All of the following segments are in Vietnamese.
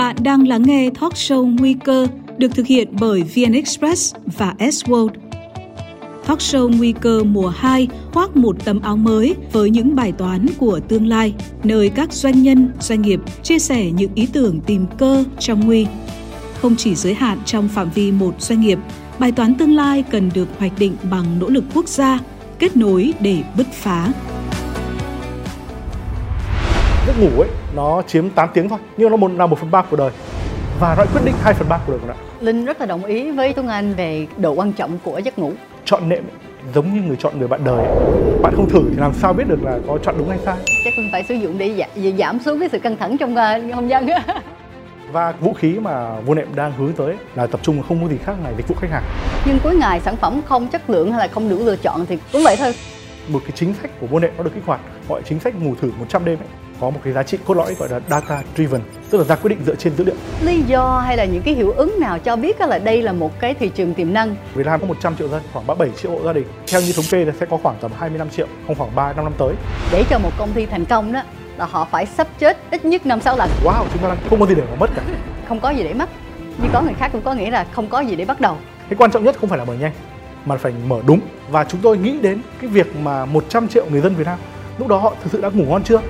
Bạn đang lắng nghe talk show Nguy cơ được thực hiện bởi VN Express và S World. Talk show Nguy cơ mùa 2 khoác một tấm áo mới với những bài toán của tương lai, nơi các doanh nhân, doanh nghiệp chia sẻ những ý tưởng tìm cơ trong nguy. Không chỉ giới hạn trong phạm vi một doanh nghiệp, bài toán tương lai cần được hoạch định bằng nỗ lực quốc gia, kết nối để bứt phá. Giấc ngủ ấy nó chiếm 8 tiếng thôi, nhưng nó một là một phần ba của đời và nó quyết định 2 phần ba của đời của bạn. Linh rất là đồng ý với Tuấn Anh về độ quan trọng của giấc ngủ. Chọn nệm giống như người chọn người bạn đời ấy. Bạn không thử thì làm sao biết được là có chọn đúng hay sai. Chắc Linh phải sử dụng để giảm, xuống cái sự căng thẳng trong uh, hôn nhân Và vũ khí mà vô nệm đang hướng tới là tập trung không có gì khác ngoài dịch vụ khách hàng. Nhưng cuối ngày sản phẩm không chất lượng hay là không đủ lựa chọn thì cũng vậy thôi. Một cái chính sách của vô nệm nó được kích hoạt gọi chính sách ngủ thử 100 đêm ấy có một cái giá trị cốt lõi gọi là data driven tức là ra quyết định dựa trên dữ liệu. Lý do hay là những cái hiệu ứng nào cho biết là đây là một cái thị trường tiềm năng? Việt Nam có 100 triệu dân khoảng 37 triệu hộ gia đình. Theo như thống kê là sẽ có khoảng tầm 25 triệu không khoảng 3 năm năm tới. Để cho một công ty thành công đó là họ phải sắp chết ít nhất năm sáu lần. Wow chúng ta đang không có gì để mà mất cả. Không có gì để mất. Nhưng có người khác cũng có nghĩa là không có gì để bắt đầu. Cái quan trọng nhất không phải là mở nhanh mà phải mở đúng. Và chúng tôi nghĩ đến cái việc mà 100 triệu người dân Việt Nam lúc đó họ thực sự đã ngủ ngon chưa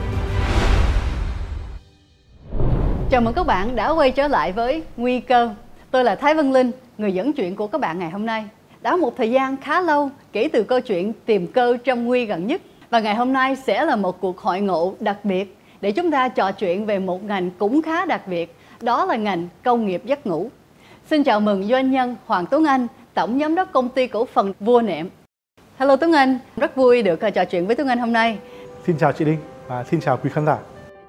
Chào mừng các bạn đã quay trở lại với Nguy cơ. Tôi là Thái Vân Linh, người dẫn chuyện của các bạn ngày hôm nay. Đã một thời gian khá lâu kể từ câu chuyện tìm cơ trong nguy gần nhất. Và ngày hôm nay sẽ là một cuộc hội ngộ đặc biệt để chúng ta trò chuyện về một ngành cũng khá đặc biệt, đó là ngành công nghiệp giấc ngủ. Xin chào mừng doanh nhân Hoàng Tuấn Anh, Tổng Giám đốc Công ty Cổ phần Vua Nệm. Hello Tuấn Anh, rất vui được à, trò chuyện với Tuấn Anh hôm nay. Xin chào chị Đinh và xin chào quý khán giả.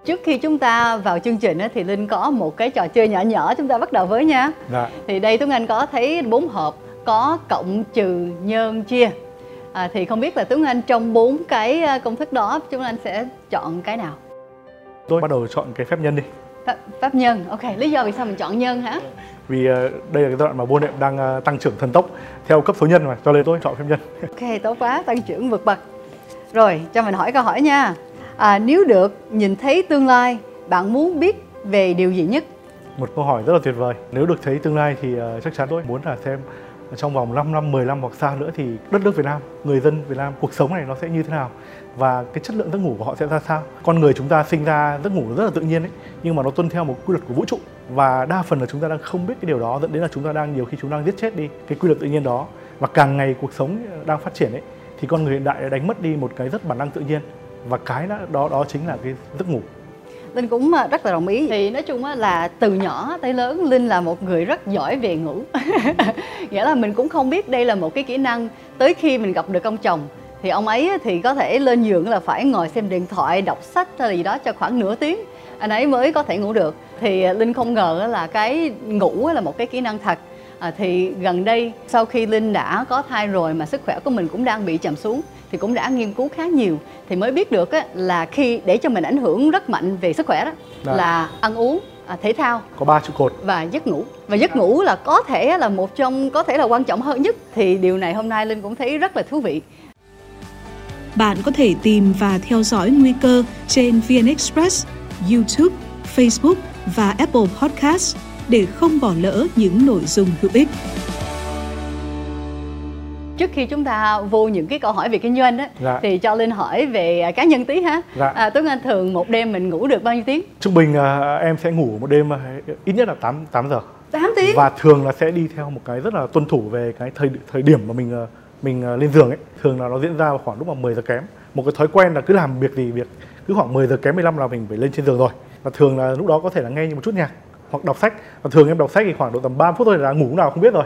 Trước khi chúng ta vào chương trình thì Linh có một cái trò chơi nhỏ nhỏ chúng ta bắt đầu với nha. Dạ. Thì đây Tuấn Anh có thấy bốn hộp có cộng trừ nhân chia. À, thì không biết là Tuấn Anh trong bốn cái à, công thức đó chúng Anh sẽ chọn cái nào? Tôi bắt đầu chọn cái phép nhân đi. Pháp, pháp nhân, ok. Lý do vì sao mình chọn nhân hả? Vì uh, đây là cái đoạn mà buôn nệm đang uh, tăng trưởng thần tốc theo cấp số nhân mà, cho nên tôi chọn phép nhân. ok, tốt quá, tăng trưởng vượt bậc. Rồi, cho mình hỏi câu hỏi nha à, nếu được nhìn thấy tương lai bạn muốn biết về điều gì nhất? Một câu hỏi rất là tuyệt vời. Nếu được thấy tương lai thì uh, chắc chắn tôi muốn là xem trong vòng 5 năm, 10 năm hoặc xa nữa thì đất nước Việt Nam, người dân Việt Nam, cuộc sống này nó sẽ như thế nào? Và cái chất lượng giấc ngủ của họ sẽ ra sao. Con người chúng ta sinh ra giấc ngủ rất là tự nhiên ấy, nhưng mà nó tuân theo một quy luật của vũ trụ. Và đa phần là chúng ta đang không biết cái điều đó dẫn đến là chúng ta đang nhiều khi chúng ta đang giết chết đi cái quy luật tự nhiên đó. Và càng ngày cuộc sống đang phát triển ấy thì con người hiện đại đã đánh mất đi một cái rất bản năng tự nhiên và cái đó đó đó chính là cái giấc ngủ. Linh cũng à, rất là đồng ý. Thì nói chung là từ nhỏ tới lớn Linh là một người rất giỏi về ngủ. Nghĩa là mình cũng không biết đây là một cái kỹ năng tới khi mình gặp được ông chồng. Thì ông ấy thì có thể lên giường là phải ngồi xem điện thoại đọc sách hay gì đó cho khoảng nửa tiếng. Anh ấy mới có thể ngủ được. Thì à, linh không ngờ là cái ngủ là một cái kỹ năng thật à, thì gần đây sau khi linh đã có thai rồi mà sức khỏe của mình cũng đang bị chậm xuống thì cũng đã nghiên cứu khá nhiều. Thì mới biết được á, là khi để cho mình ảnh hưởng rất mạnh về sức khỏe đó Đã. là ăn uống à, thể thao. Có ba trụ cột. Và giấc ngủ. Và giấc ngủ là có thể là một trong có thể là quan trọng hơn nhất. Thì điều này hôm nay linh cũng thấy rất là thú vị. Bạn có thể tìm và theo dõi nguy cơ trên VN Express, YouTube, Facebook và Apple Podcast để không bỏ lỡ những nội dung hữu ích. Trước khi chúng ta vô những cái câu hỏi về kinh doanh á dạ. thì cho linh hỏi về cá nhân tí ha. Dạ. à, tuấn anh thường một đêm mình ngủ được bao nhiêu tiếng? Trung bình à, em sẽ ngủ một đêm à, ít nhất là 8 8 giờ. 8 tiếng? Và thường là sẽ đi theo một cái rất là tuân thủ về cái thời thời điểm mà mình à, mình à, lên giường ấy. Thường là nó diễn ra vào khoảng lúc mà 10 giờ kém. Một cái thói quen là cứ làm việc gì việc cứ khoảng 10 giờ kém 15 là mình phải lên trên giường rồi. Và thường là lúc đó có thể là nghe một chút nhạc hoặc đọc sách. Và thường em đọc sách thì khoảng độ tầm 3 phút thôi là ngủ nào không biết rồi.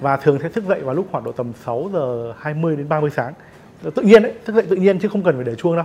Và thường sẽ thức dậy vào lúc khoảng độ tầm 6 giờ 20 đến 30 sáng. Tự nhiên đấy thức dậy tự nhiên chứ không cần phải để chuông đâu.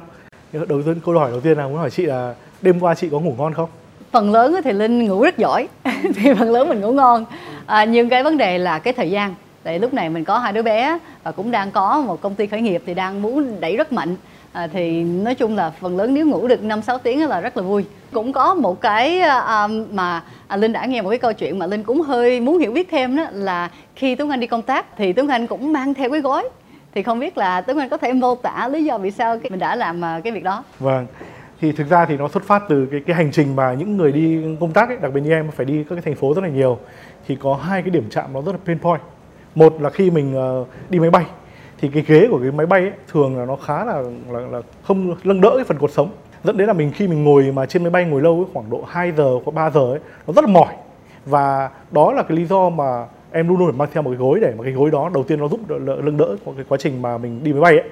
Đầu tiên câu hỏi đầu tiên là muốn hỏi chị là đêm qua chị có ngủ ngon không? Phần lớn thì linh ngủ rất giỏi. Thì phần lớn mình ngủ ngon. À, nhưng cái vấn đề là cái thời gian. Tại lúc này mình có hai đứa bé và cũng đang có một công ty khởi nghiệp thì đang muốn đẩy rất mạnh à, thì nói chung là phần lớn nếu ngủ được 5 6 tiếng là rất là vui. Cũng có một cái à, à, mà à, Linh đã nghe một cái câu chuyện mà Linh cũng hơi muốn hiểu biết thêm đó là khi Tuấn Anh đi công tác thì Tuấn Anh cũng mang theo cái gói thì không biết là Tuấn Anh có thể mô tả lý do vì sao mình đã làm à, cái việc đó. Vâng. thì thực ra thì nó xuất phát từ cái cái hành trình mà những người đi công tác ấy, đặc biệt như em phải đi các cái thành phố rất là nhiều thì có hai cái điểm chạm nó rất là pinpoint một là khi mình uh, đi máy bay thì cái ghế của cái máy bay ấy, thường là nó khá là, là là không nâng đỡ cái phần cột sống. Dẫn đến là mình khi mình ngồi mà trên máy bay ngồi lâu ấy, khoảng độ 2 giờ hoặc 3 giờ ấy, nó rất là mỏi. Và đó là cái lý do mà em luôn luôn phải mang theo một cái gối để mà cái gối đó đầu tiên nó giúp đỡ, lưng đỡ của cái quá trình mà mình đi máy bay ấy.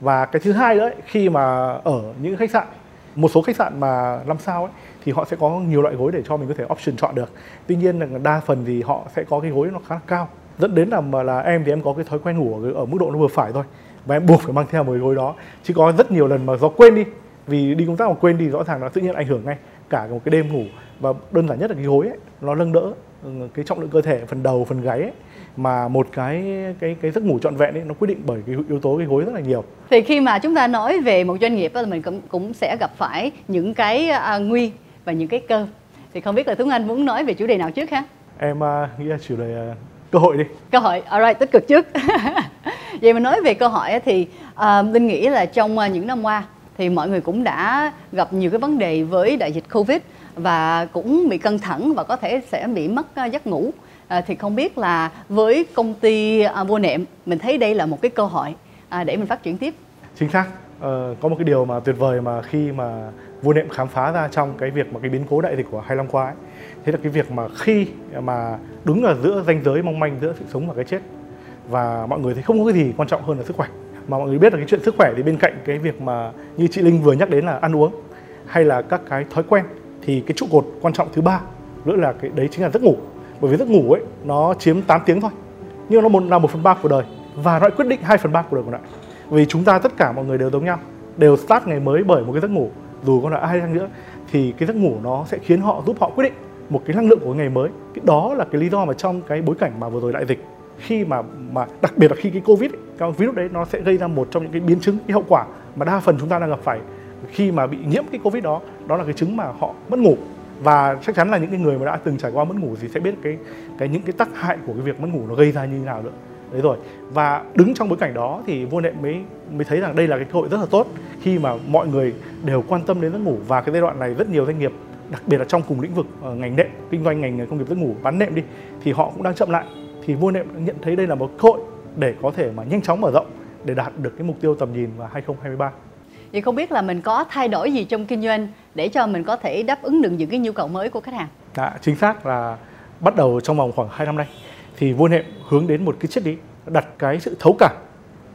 Và cái thứ hai đấy khi mà ở những khách sạn một số khách sạn mà năm sao ấy thì họ sẽ có nhiều loại gối để cho mình có thể option chọn được. Tuy nhiên là đa phần thì họ sẽ có cái gối nó khá là cao dẫn đến là mà là em thì em có cái thói quen ngủ ở, ở mức độ nó vừa phải thôi và em buộc phải mang theo một cái gối đó chứ có rất nhiều lần mà do quên đi vì đi công tác mà quên đi rõ ràng nó tự nhiên ảnh hưởng ngay cả một cái đêm ngủ và đơn giản nhất là cái gối ấy, nó nâng đỡ ừ, cái trọng lượng cơ thể phần đầu phần gáy ấy, mà một cái cái cái giấc ngủ trọn vẹn ấy nó quyết định bởi cái yếu tố cái gối rất là nhiều. Thì khi mà chúng ta nói về một doanh nghiệp thì mình cũng cũng sẽ gặp phải những cái à, nguy và những cái cơ. Thì không biết là Tuấn Anh muốn nói về chủ đề nào trước ha? Em uh, nghĩ là chủ đề uh, cơ hội đi. Cơ hội, alright, tích cực trước. Vậy mà nói về cơ hội thì uh, Linh nghĩ là trong uh, những năm qua thì mọi người cũng đã gặp nhiều cái vấn đề với đại dịch Covid và cũng bị căng thẳng và có thể sẽ bị mất uh, giấc ngủ à, thì không biết là với công ty à, vô nệm mình thấy đây là một cái cơ hội à, để mình phát triển tiếp chính xác ờ, có một cái điều mà tuyệt vời mà khi mà vô nệm khám phá ra trong cái việc mà cái biến cố đại dịch của hai năm qua ấy, thế là cái việc mà khi mà đứng ở giữa ranh giới mong manh giữa sự sống và cái chết, và mọi người thấy không có cái gì quan trọng hơn là sức khỏe. Mà mọi người biết là cái chuyện sức khỏe thì bên cạnh cái việc mà như chị Linh vừa nhắc đến là ăn uống hay là các cái thói quen, thì cái trụ cột quan trọng thứ ba, nữa là cái đấy chính là giấc ngủ. Bởi vì giấc ngủ ấy, nó chiếm 8 tiếng thôi, nhưng nó là một phần ba của đời, và nó lại quyết định 2 phần ba của đời của lại vì chúng ta tất cả mọi người đều giống nhau, đều start ngày mới bởi một cái giấc ngủ. Dù có là ai chăng nữa, thì cái giấc ngủ nó sẽ khiến họ giúp họ quyết định một cái năng lượng của ngày mới. Cái đó là cái lý do mà trong cái bối cảnh mà vừa rồi đại dịch khi mà mà đặc biệt là khi cái covid ấy, cái virus đấy nó sẽ gây ra một trong những cái biến chứng cái hậu quả mà đa phần chúng ta đang gặp phải khi mà bị nhiễm cái covid đó đó là cái chứng mà họ mất ngủ. Và chắc chắn là những cái người mà đã từng trải qua mất ngủ thì sẽ biết cái cái những cái tác hại của cái việc mất ngủ nó gây ra như thế nào nữa. Đấy rồi. Và đứng trong bối cảnh đó thì vô nệm mới mới thấy rằng đây là cái cơ hội rất là tốt khi mà mọi người đều quan tâm đến giấc ngủ. Và cái giai đoạn này rất nhiều doanh nghiệp đặc biệt là trong cùng lĩnh vực uh, ngành nệm kinh doanh ngành công nghiệp giấc ngủ bán nệm đi thì họ cũng đang chậm lại. Thì vô nệm nhận thấy đây là một cơ hội để có thể mà nhanh chóng mở rộng để đạt được cái mục tiêu tầm nhìn vào 2023 Vậy không biết là mình có thay đổi gì trong kinh doanh để cho mình có thể đáp ứng được những cái nhu cầu mới của khách hàng? Dạ, chính xác là bắt đầu trong vòng khoảng 2 năm nay thì Vô Nệm hướng đến một cái triết lý đặt cái sự thấu cảm,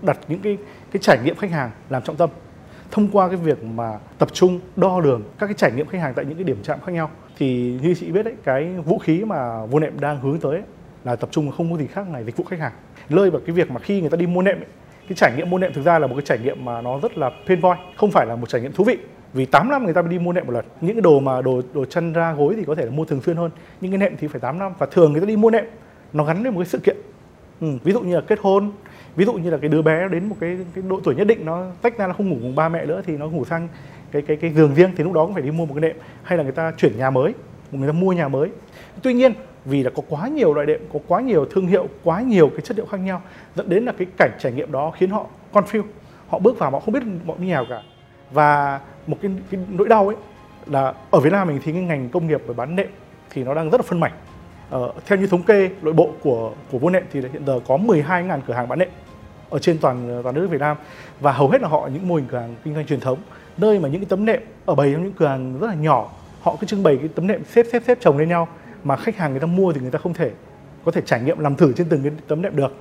đặt những cái cái trải nghiệm khách hàng làm trọng tâm thông qua cái việc mà tập trung đo lường các cái trải nghiệm khách hàng tại những cái điểm chạm khác nhau thì như chị biết đấy cái vũ khí mà vô nệm đang hướng tới ấy, là tập trung không có gì khác ngoài dịch vụ khách hàng. Lơi vào cái việc mà khi người ta đi mua nệm ấy, cái trải nghiệm mua nệm thực ra là một cái trải nghiệm mà nó rất là painpoint không phải là một trải nghiệm thú vị. Vì 8 năm người ta mới đi mua nệm một lần những cái đồ mà đồ đồ chân ra gối thì có thể là mua thường xuyên hơn những cái nệm thì phải 8 năm. Và thường người ta đi mua nệm nó gắn với một cái sự kiện. Ừ, ví dụ như là kết hôn ví dụ như là cái đứa bé đến một cái cái độ tuổi nhất định nó tách ra là không ngủ cùng ba mẹ nữa thì nó ngủ sang cái cái cái giường riêng thì lúc đó cũng phải đi mua một cái nệm hay là người ta chuyển nhà mới người ta mua nhà mới. Tuy nhiên vì là có quá nhiều loại đệm có quá nhiều thương hiệu quá nhiều cái chất liệu khác nhau dẫn đến là cái cảnh trải nghiệm đó khiến họ confuse. Họ bước vào họ không biết mọi như nào cả. Và một cái, cái nỗi đau ấy là ở Việt Nam mình thì cái ngành công nghiệp về bán nệm thì nó đang rất là phân mảnh. Ờ, theo như thống kê nội bộ của của vô nệm thì hiện giờ có 12.000 cửa hàng bán nệm ở trên toàn toàn nước Việt Nam. Và hầu hết là họ những mô hình cửa hàng kinh doanh truyền thống nơi mà những cái tấm nệm ở bày trong những cửa hàng rất là nhỏ họ cứ trưng bày cái tấm nệm xếp xếp xếp chồng lên nhau mà khách hàng người ta mua thì người ta không thể có thể trải nghiệm làm thử trên từng cái tấm nệm được.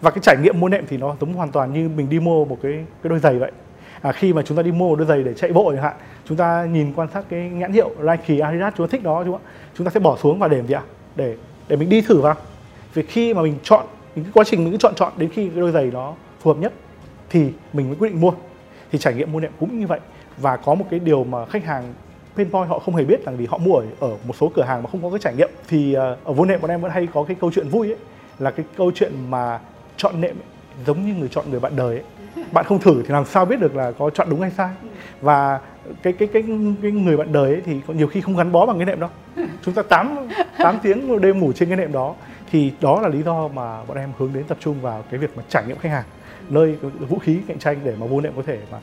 Và cái trải nghiệm mua nệm thì nó giống hoàn toàn như mình đi mua một cái cái đôi giày vậy. À, khi mà chúng ta đi mua một đôi giày để chạy bộ chẳng hạn chúng ta nhìn quan sát cái nhãn hiệu Nike Adidas chúng ta thích đó chúng ta chúng ta sẽ bỏ xuống và để làm gì ạ? Để để mình đi thử vào. Vì khi mà mình chọn những cái quá trình mình cứ chọn chọn đến khi cái đôi giày nó phù hợp nhất thì mình mới quyết định mua. Thì trải nghiệm mua nệm cũng như vậy. Và có một cái điều mà khách hàng pinpoint họ không hề biết rằng vì họ mua ở, ở một số cửa hàng mà không có cái trải nghiệm. Thì ờ, ở vô nệm bọn em vẫn hay có cái câu chuyện vui ấy là cái câu chuyện mà chọn nệm ấy, giống như người chọn người bạn đời ấy. Bạn không thử thì làm sao biết được là có chọn đúng hay sai. Và cái cái cái cái người bạn đời ấy thì nhiều khi không gắn bó bằng cái nệm đâu. Chúng ta 8 8 tiếng đêm ngủ trên cái nệm đó thì đó là lý do mà bọn em hướng đến tập trung vào cái việc mà trải nghiệm khách hàng nơi vũ khí cạnh tranh để mà nệm có thể mà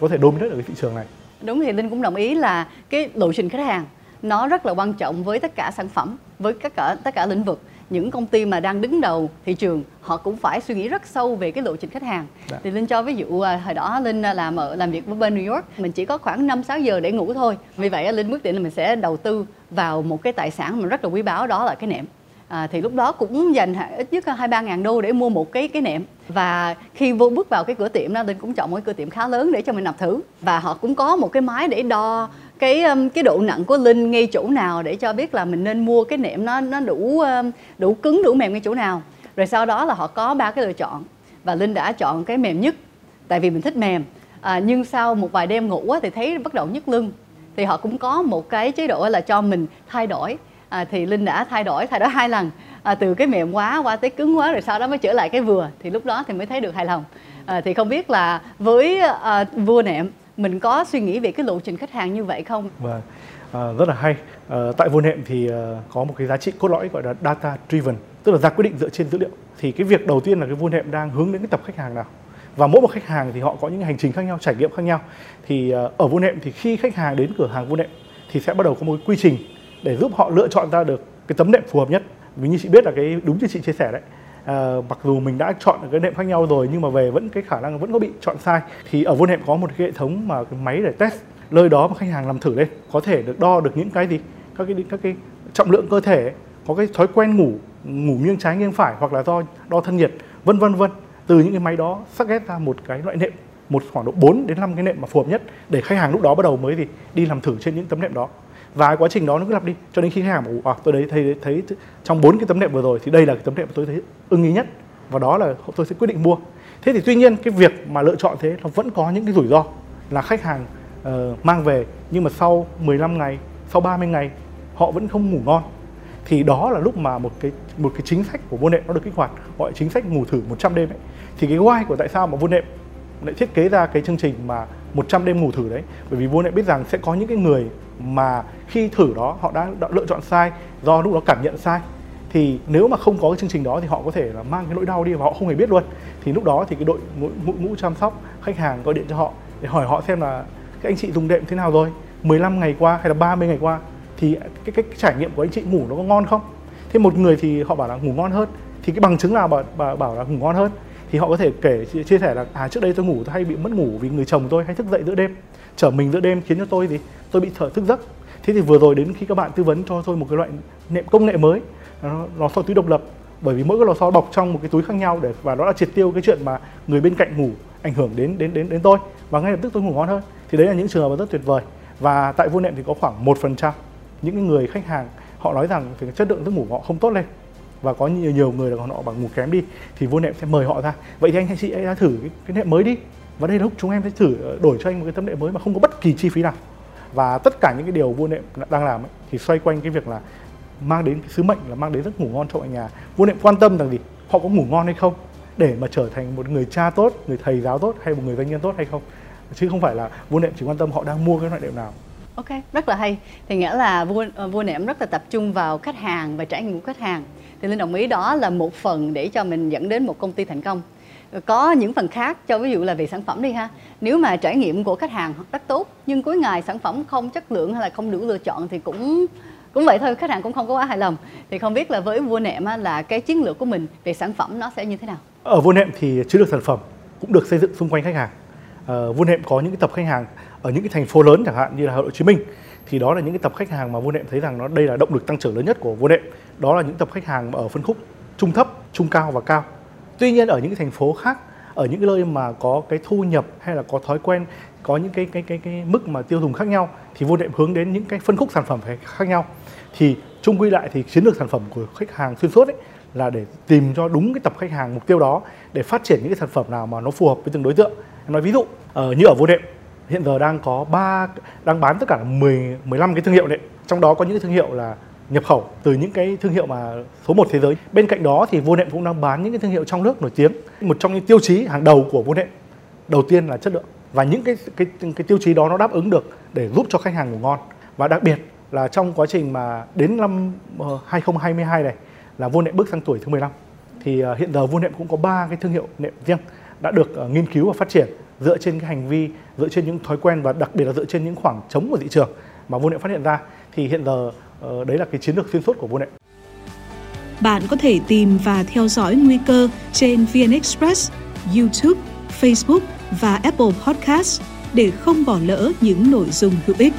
có thể dominate ở cái thị trường này. Đúng thì linh cũng đồng ý là cái lộ trình khách hàng nó rất là quan trọng với tất cả sản phẩm với tất cả tất cả lĩnh vực. Những công ty mà đang đứng đầu thị trường họ cũng phải suy nghĩ rất sâu về cái lộ trình khách hàng. Dạ. thì linh cho ví dụ à, hồi đó linh à, làm ở làm việc với bên New York mình chỉ có khoảng 5 6 giờ để ngủ thôi. Vì vậy linh quyết định là mình sẽ đầu tư vào một cái tài sản mà rất là quý báu đó là cái nệm À, thì lúc đó cũng dành ít nhất hai ba ngàn đô để mua một cái cái nệm. Và khi vô bước vào cái cửa tiệm đó linh cũng chọn một cái cửa tiệm khá lớn để cho mình nạp thử. Và họ cũng có một cái máy để đo cái um, cái độ nặng của linh ngay chỗ nào để cho biết là mình nên mua cái nệm nó nó đủ um, đủ cứng đủ mềm ngay chỗ nào. Rồi sau đó là họ có ba cái lựa chọn và linh đã chọn cái mềm nhất tại vì mình thích mềm. À, nhưng sau một vài đêm ngủ á, thì thấy bắt đầu nhức lưng. Thì họ cũng có một cái chế độ là cho mình thay đổi à, thì linh đã thay đổi thay đổi hai lần à, từ cái mềm quá qua tới cứng quá rồi sau đó mới trở lại cái vừa thì lúc đó thì mới thấy được hài lòng à, thì không biết là với à, vua nệm mình có suy nghĩ về cái lộ trình khách hàng như vậy không Vâng, à, rất là hay. À, tại vô nệm thì à, có một cái giá trị cốt lõi gọi là data driven, tức là ra quyết định dựa trên dữ liệu. Thì cái việc đầu tiên là cái vô nệm đang hướng đến cái tập khách hàng nào. Và mỗi một khách hàng thì họ có những hành trình khác nhau, trải nghiệm khác nhau. Thì à, ở vô nệm thì khi khách hàng đến cửa hàng vô nệm thì sẽ bắt đầu có một cái quy trình để giúp họ lựa chọn ra được cái tấm nệm phù hợp nhất. Vì như chị biết là cái đúng như chị chia sẻ đấy. À, mặc dù mình đã chọn được cái nệm khác nhau rồi nhưng mà về vẫn cái khả năng vẫn có bị chọn sai thì ở vô nệm có một cái hệ thống mà cái máy để test nơi đó mà khách hàng làm thử lên có thể được đo được những cái gì các cái các cái trọng lượng cơ thể có cái thói quen ngủ ngủ nghiêng trái nghiêng phải hoặc là do đo thân nhiệt vân vân vân từ những cái máy đó sắc ghép ra một cái loại nệm một khoảng độ 4 đến 5 cái nệm mà phù hợp nhất để khách hàng lúc đó bắt đầu mới gì đi làm thử trên những tấm nệm đó và cái quá trình đó nó cứ lặp đi. Cho đến khi khách hàng bảo à, tôi đấy thấy thấy trong bốn cái tấm nệm vừa rồi thì đây là cái tấm nệm mà tôi thấy ưng ý nhất. Và đó là tôi sẽ quyết định mua. Thế thì tuy nhiên cái việc mà lựa chọn thế nó vẫn có những cái rủi ro là khách hàng uh, mang về nhưng mà sau 15 ngày sau 30 ngày họ vẫn không ngủ ngon. Thì đó là lúc mà một cái một cái chính sách của vô nệm nó được kích hoạt gọi là chính sách ngủ thử 100 đêm ấy. Thì cái why của tại sao mà vô nệm lại thiết kế ra cái chương trình mà 100 đêm ngủ thử đấy? Bởi vì vô nệm biết rằng sẽ có những cái người mà khi thử đó họ đã, đã lựa chọn sai do lúc đó cảm nhận sai thì nếu mà không có cái chương trình đó thì họ có thể là mang cái nỗi đau đi và họ không hề biết luôn. Thì lúc đó thì cái đội ngũ, ngũ, ngũ chăm sóc khách hàng gọi điện cho họ để hỏi họ xem là các anh chị dùng đệm thế nào rồi 15 ngày qua hay là 30 ngày qua thì cái, cái, cái trải nghiệm của anh chị ngủ nó có ngon không? Thế một người thì họ bảo là ngủ ngon hơn thì cái bằng chứng nào bảo, bảo, bảo là ngủ ngon hơn thì họ có thể kể chia- sẻ là à trước đây tôi ngủ tôi hay bị mất ngủ vì người chồng tôi hay thức dậy giữa đêm chở mình giữa đêm khiến cho tôi gì? Tôi bị thở thức giấc. Thế thì vừa rồi đến khi các bạn tư vấn cho tôi một cái loại nệm công nghệ mới nó lò xo túi độc lập. Bởi vì mỗi cái lò xo bọc trong một cái túi khác nhau để và đó là triệt tiêu cái chuyện mà người bên cạnh ngủ ảnh hưởng đến đến đến đến tôi. Và ngay lập tức tôi ngủ ngon hơn. Thì đấy là những trường hợp rất tuyệt vời. Và tại vô nệm thì có khoảng một phần trăm những người khách hàng họ nói rằng thì chất lượng giấc ngủ của họ không tốt lên. Và có nhiều nhiều người là họ bằng ngủ kém đi thì vô nệm sẽ mời họ ra. Vậy thì anh hay chị hãy thử cái, cái nệm mới đi. Và đây là lúc chúng em sẽ thử ờ, đổi cho anh một cái tấm nệm mới mà không có bất kỳ chi phí nào và tất cả những cái điều vua nệm đang làm ấy, thì xoay quanh cái việc là mang đến cái sứ mệnh là mang đến giấc ngủ ngon cho mọi nhà vua nệm quan tâm rằng gì họ có ngủ ngon hay không để mà trở thành một người cha tốt người thầy giáo tốt hay một người doanh nhân tốt hay không chứ không phải là vua nệm chỉ quan tâm họ đang mua cái loại nệm nào Ok, rất là hay. Thì nghĩa là vua ờ, vua nệm rất là tập trung vào khách hàng và trải nghiệm của khách hàng. Thì Linh đồng ý đó là một phần để cho mình dẫn đến một công ty thành công. Có những phần khác cho ví dụ là về sản phẩm đi ha. Nếu mà trải nghiệm của khách hàng rất tốt nhưng cuối ngày sản phẩm không chất lượng hay là không đủ lựa chọn thì cũng cũng vậy thôi khách hàng cũng không có quá hài lòng. Thì không biết là với vua nệm á, là cái chiến lược của mình về sản phẩm nó sẽ như thế nào? Ở vua nệm thì chiến lược sản phẩm cũng được xây dựng xung quanh khách hàng. Ờ, à, vua nệm có những cái tập khách hàng ở những cái thành phố lớn chẳng hạn như là Hà Nội Hồ Chí Minh. Thì đó là những cái tập khách hàng mà vua nệm thấy rằng nó đây là động lực tăng trưởng lớn nhất của vua nệm. Đó là những tập khách hàng ở phân khúc trung thấp trung cao và cao tuy nhiên ở những thành phố khác, ở những nơi mà có cái thu nhập hay là có thói quen, có những cái cái cái cái mức mà tiêu dùng khác nhau thì vô nệm hướng đến những cái phân khúc sản phẩm phải khác nhau. Thì chung quy lại thì chiến lược sản phẩm của khách hàng xuyên suốt ấy là để tìm cho đúng cái tập khách hàng mục tiêu đó, để phát triển những cái sản phẩm nào mà nó phù hợp với từng đối tượng. Em nói ví dụ ờ, như ở vô đệm, hiện giờ đang có ba, đang bán tất cả là 10 15 cái thương hiệu nệm trong đó có những cái thương hiệu là nhập khẩu từ những cái thương hiệu mà số 1 thế giới. Bên cạnh đó thì Vô Nệm cũng đang bán những cái thương hiệu trong nước nổi tiếng. Một trong những tiêu chí hàng đầu của Vô Nệm đầu tiên là chất lượng và những cái cái cái tiêu chí đó nó đáp ứng được để giúp cho khách hàng ngủ ngon. Và đặc biệt là trong quá trình mà đến năm ờ, 2022 này là Vô Nệm bước sang tuổi thứ 15 thì ờ, hiện giờ Vô Nệm cũng có ba cái thương hiệu nệm riêng đã được ờ, nghiên cứu và phát triển dựa trên cái hành vi, dựa trên những thói quen và đặc biệt là dựa trên những khoảng trống của thị trường mà vô nệm phát hiện ra thì hiện giờ Ờ, đấy là cái chiến lược xuyên suốt của vô ạ. bạn có thể tìm và theo dõi nguy cơ trên VN Express, YouTube, Facebook và Apple Podcast để không bỏ lỡ những nội dung hữu ích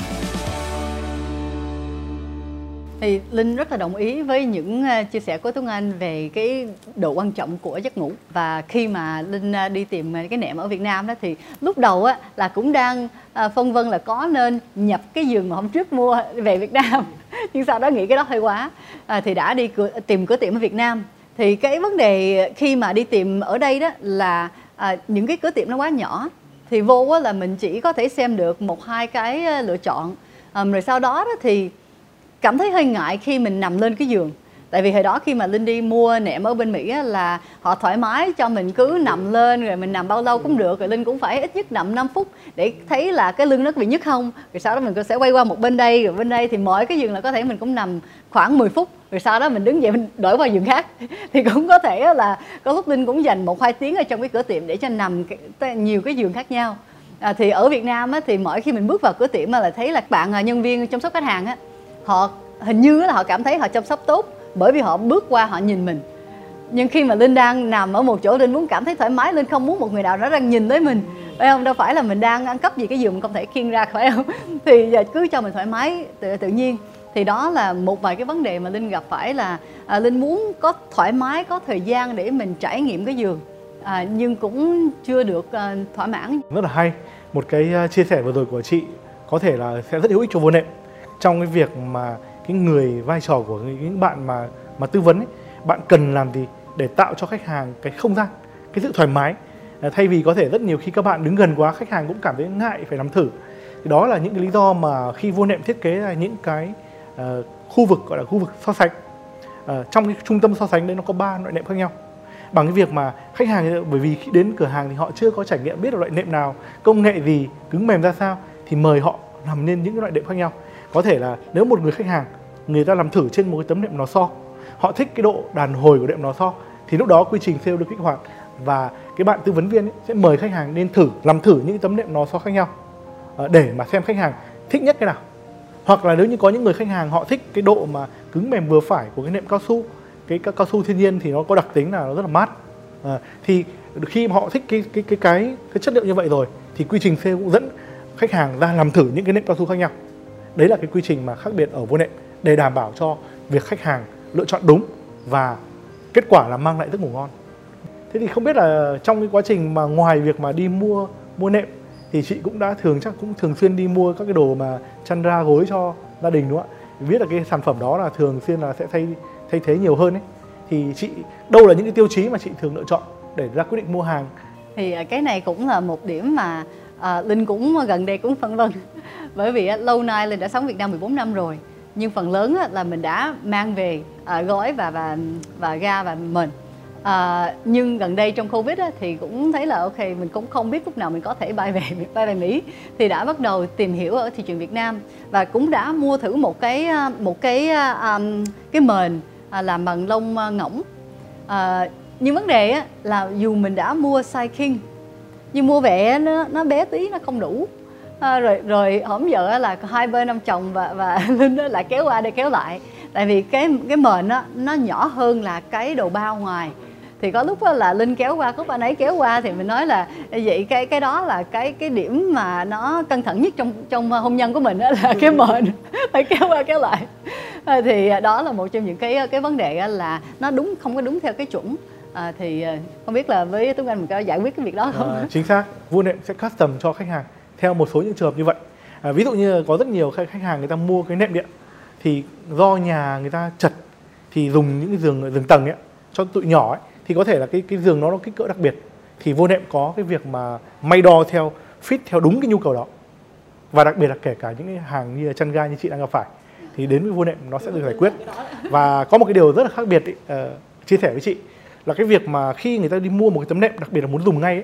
thì linh rất là đồng ý với những ờ, chia sẻ của tuấn anh về cái độ quan trọng của giấc ngủ. Và khi mà linh ờ, đi tìm ờ, cái nệm ở việt nam đó thì lúc đầu á là cũng đang phân vân là có nên nhập cái giường mà hôm trước mua về việt nam. Nhưng sau đó nghĩ cái đó hơi quá. À, thì đã đi cửa, tìm cửa tiệm ở việt nam. Thì cái vấn đề khi mà đi tìm ở đây đó là à, những cái cửa tiệm nó quá nhỏ. Thì vô á là mình chỉ có thể xem được một hai cái lựa chọn. À, rồi sau đó, đó thì cảm thấy hơi ngại khi mình nằm lên cái giường. Tại vì hồi đó khi mà linh đi mua nệm ở bên mỹ á, là họ thoải mái cho mình cứ nằm lên rồi mình nằm bao lâu cũng được rồi linh cũng phải ít nhất nằm 5 phút để thấy là cái lưng nó có bị nhức không. Rồi sau đó mình sẽ quay qua một bên đây rồi bên đây thì mỗi cái giường là có thể mình cũng nằm khoảng 10 phút rồi sau đó mình đứng dậy mình đổi qua giường khác. Thì cũng có thể là có lúc linh cũng dành một hai tiếng ở trong cái cửa tiệm để cho nằm nhiều cái giường khác nhau. À, thì ở Việt Nam á, thì mỗi khi mình bước vào cửa tiệm là thấy là bạn nhân viên chăm sóc khách hàng á họ hình như là họ cảm thấy họ chăm sóc tốt bởi vì họ bước qua họ nhìn mình. Nhưng khi mà linh đang nằm ở một chỗ linh muốn cảm thấy thoải mái linh không muốn một người nào đó đang nhìn tới mình. Phải không? Đâu phải là mình đang ăn cắp gì cái giường không thể khiêng ra phải không? Thì giờ cứ cho mình thoải mái tự, tự nhiên. Thì đó là một vài cái vấn đề mà linh gặp phải là à, linh muốn có thoải mái có thời gian để mình trải nghiệm cái giường. À, nhưng cũng chưa được à, thỏa mãn. Rất là hay. Một cái à, chia sẻ vừa rồi của chị có thể là sẽ rất hữu ích cho vô nệm trong cái việc mà cái người vai trò của những bạn mà mà tư vấn ấy, bạn cần làm gì để tạo cho khách hàng cái không gian cái sự thoải mái? À, thay vì có thể rất nhiều khi các bạn đứng gần quá khách hàng cũng cảm thấy ngại phải làm thử. Thì đó là những cái lý do mà khi vô nệm thiết kế là những cái uh, khu vực gọi là khu vực so sánh. Uh, trong cái trung tâm so sánh đấy nó có ba loại nệm khác nhau. Bằng cái việc mà khách hàng bởi vì khi đến cửa hàng thì họ chưa có trải nghiệm biết được loại nệm nào công nghệ gì cứng mềm ra sao thì mời họ làm nên những cái loại nệm khác nhau có thể là nếu một người khách hàng người ta làm thử trên một cái tấm đệm nó so họ thích cái độ đàn hồi của đệm nó so thì lúc đó quy trình sale được kích hoạt. Và cái bạn tư vấn viên ấy sẽ mời khách hàng nên thử làm thử những tấm đệm nó so khác nhau ờ, để mà xem khách hàng thích nhất cái nào. Hoặc là nếu như có những người khách hàng họ thích cái độ mà cứng mềm vừa phải của cái nệm cao su cái cao su thiên nhiên thì nó có đặc tính là nó rất là mát. À, thì khi họ thích cái cái cái cái cái chất liệu như vậy rồi thì quy trình sale cũng dẫn khách hàng ra làm thử những cái nệm cao su khác nhau đấy là cái quy trình mà khác biệt ở vô nệm để đảm bảo cho việc khách hàng lựa chọn đúng và kết quả là mang lại giấc ngủ ngon. Thế thì không biết là trong cái quá trình mà ngoài việc mà đi mua mua nệm thì chị cũng đã thường chắc cũng thường xuyên đi mua các cái đồ mà chăn ra gối cho gia đình, đúng không ạ? Biết là cái sản phẩm đó là thường xuyên là sẽ thay thay thế nhiều hơn ấy. Thì chị, đâu là những cái tiêu chí mà chị thường lựa chọn để ra quyết định mua hàng? Thì à, cái này cũng là một điểm mà à, linh cũng gần đây cũng phân vân. Bởi vì á, lâu nay linh đã sống Việt Nam 14 năm rồi. Nhưng phần lớn á, là mình đã mang về à, gói và và và ga và mình à, ờ, nhưng gần đây trong covid á, thì cũng thấy là ok mình cũng không biết lúc nào mình có thể bay về bay về mỹ. Thì đã bắt đầu tìm hiểu ở thị trường việt nam và cũng đã mua thử một cái một cái um, cái mền à, làm bằng lông ngỗng. À, nhưng vấn đề á, là dù mình đã mua size king nhưng mua về nó nó bé tí nó không đủ. À, rồi rồi hổng giờ là hai bên ông chồng và và linh đó lại kéo qua để kéo lại. Tại vì cái cái mền nó nó nhỏ hơn là cái đồ bao ngoài. Thì có lúc là linh kéo qua có anh ấy kéo qua thì mình nói là vậy cái cái đó là cái cái điểm mà nó căng thẳng nhất trong trong hôn nhân của mình đó là cái mền. Phải kéo qua kéo lại. À, thì đó là một trong những cái cái vấn đề là nó đúng không có đúng theo cái chuẩn à, thì ờ, không biết là với tuấn anh mình có giải quyết cái việc đó không? À, chính xác. Vua nệm sẽ custom cho khách hàng theo một số những trường hợp như vậy. À, ví dụ như có rất nhiều khách hàng người ta mua cái nệm điện thì do nhà người ta chật thì dùng những cái giường giường tầng ấy cho tụi nhỏ ấy thì có thể là cái cái giường nó nó kích cỡ đặc biệt. Thì vô nệm có cái việc mà may đo theo fit theo đúng cái nhu cầu đó. Và đặc biệt là kể cả những cái hàng như là chăn ga như chị đang gặp phải thì đến với vô nệm nó sẽ được giải quyết. Và có một cái điều rất là khác biệt ý, uh, chia sẻ với chị là cái việc mà khi người ta đi mua một cái tấm nệm đặc biệt là muốn dùng ngay ấy,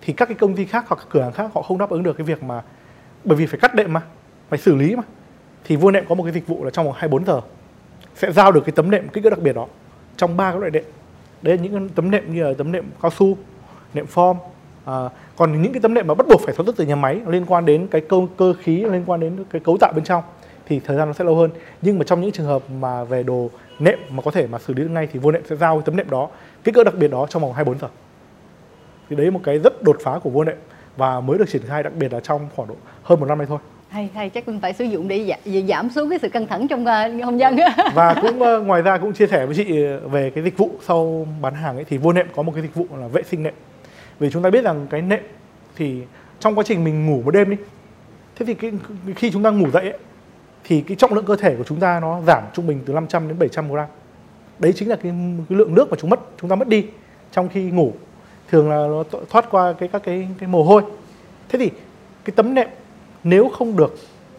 thì các cái công ty khác hoặc cửa hàng khác họ không đáp ứng được cái việc mà bởi vì phải cắt đệm mà phải xử lý mà. Thì vua nệm có một cái dịch vụ là trong vòng 24 giờ sẽ giao được cái tấm nệm kích cỡ đặc biệt đó trong ba cái loại đệm. Đấy là những tấm nệm như là tấm nệm cao su nệm form à, còn những cái tấm nệm mà bắt buộc phải sản xuất từ nhà máy liên quan đến cái cơ cơ khí liên quan đến cái cấu tạo bên trong thì thời gian nó sẽ lâu hơn. Nhưng mà trong những trường hợp mà về đồ nệm mà có thể mà xử lý được ngay thì vô nệm sẽ giao cái tấm nệm đó kích cỡ đặc biệt đó trong vòng 24 giờ. Thì đấy một cái rất đột phá của vô nệm và mới được triển khai đặc biệt là trong khoảng độ hơn một năm nay thôi. Hay hay chắc mình phải sử dụng để giảm, giảm xuống cái sự căng thẳng trong uh, hôn nhân và cũng uh, ngoài ra cũng chia sẻ với chị về cái dịch vụ sau bán hàng ấy thì vô nệm có một cái dịch vụ là vệ sinh nệm. Vì chúng ta biết rằng cái nệm thì trong quá trình mình ngủ một đêm đi thế thì cái, khi chúng ta ngủ dậy ấy, thì cái trọng lượng cơ thể của chúng ta nó giảm trung bình từ 500 đến 700 gram đấy chính là cái, cái lượng nước mà chúng mất chúng ta mất đi trong khi ngủ. Thường là nó thoát qua cái các cái cái mồ hôi. Thế thì cái tấm nệm nếu không được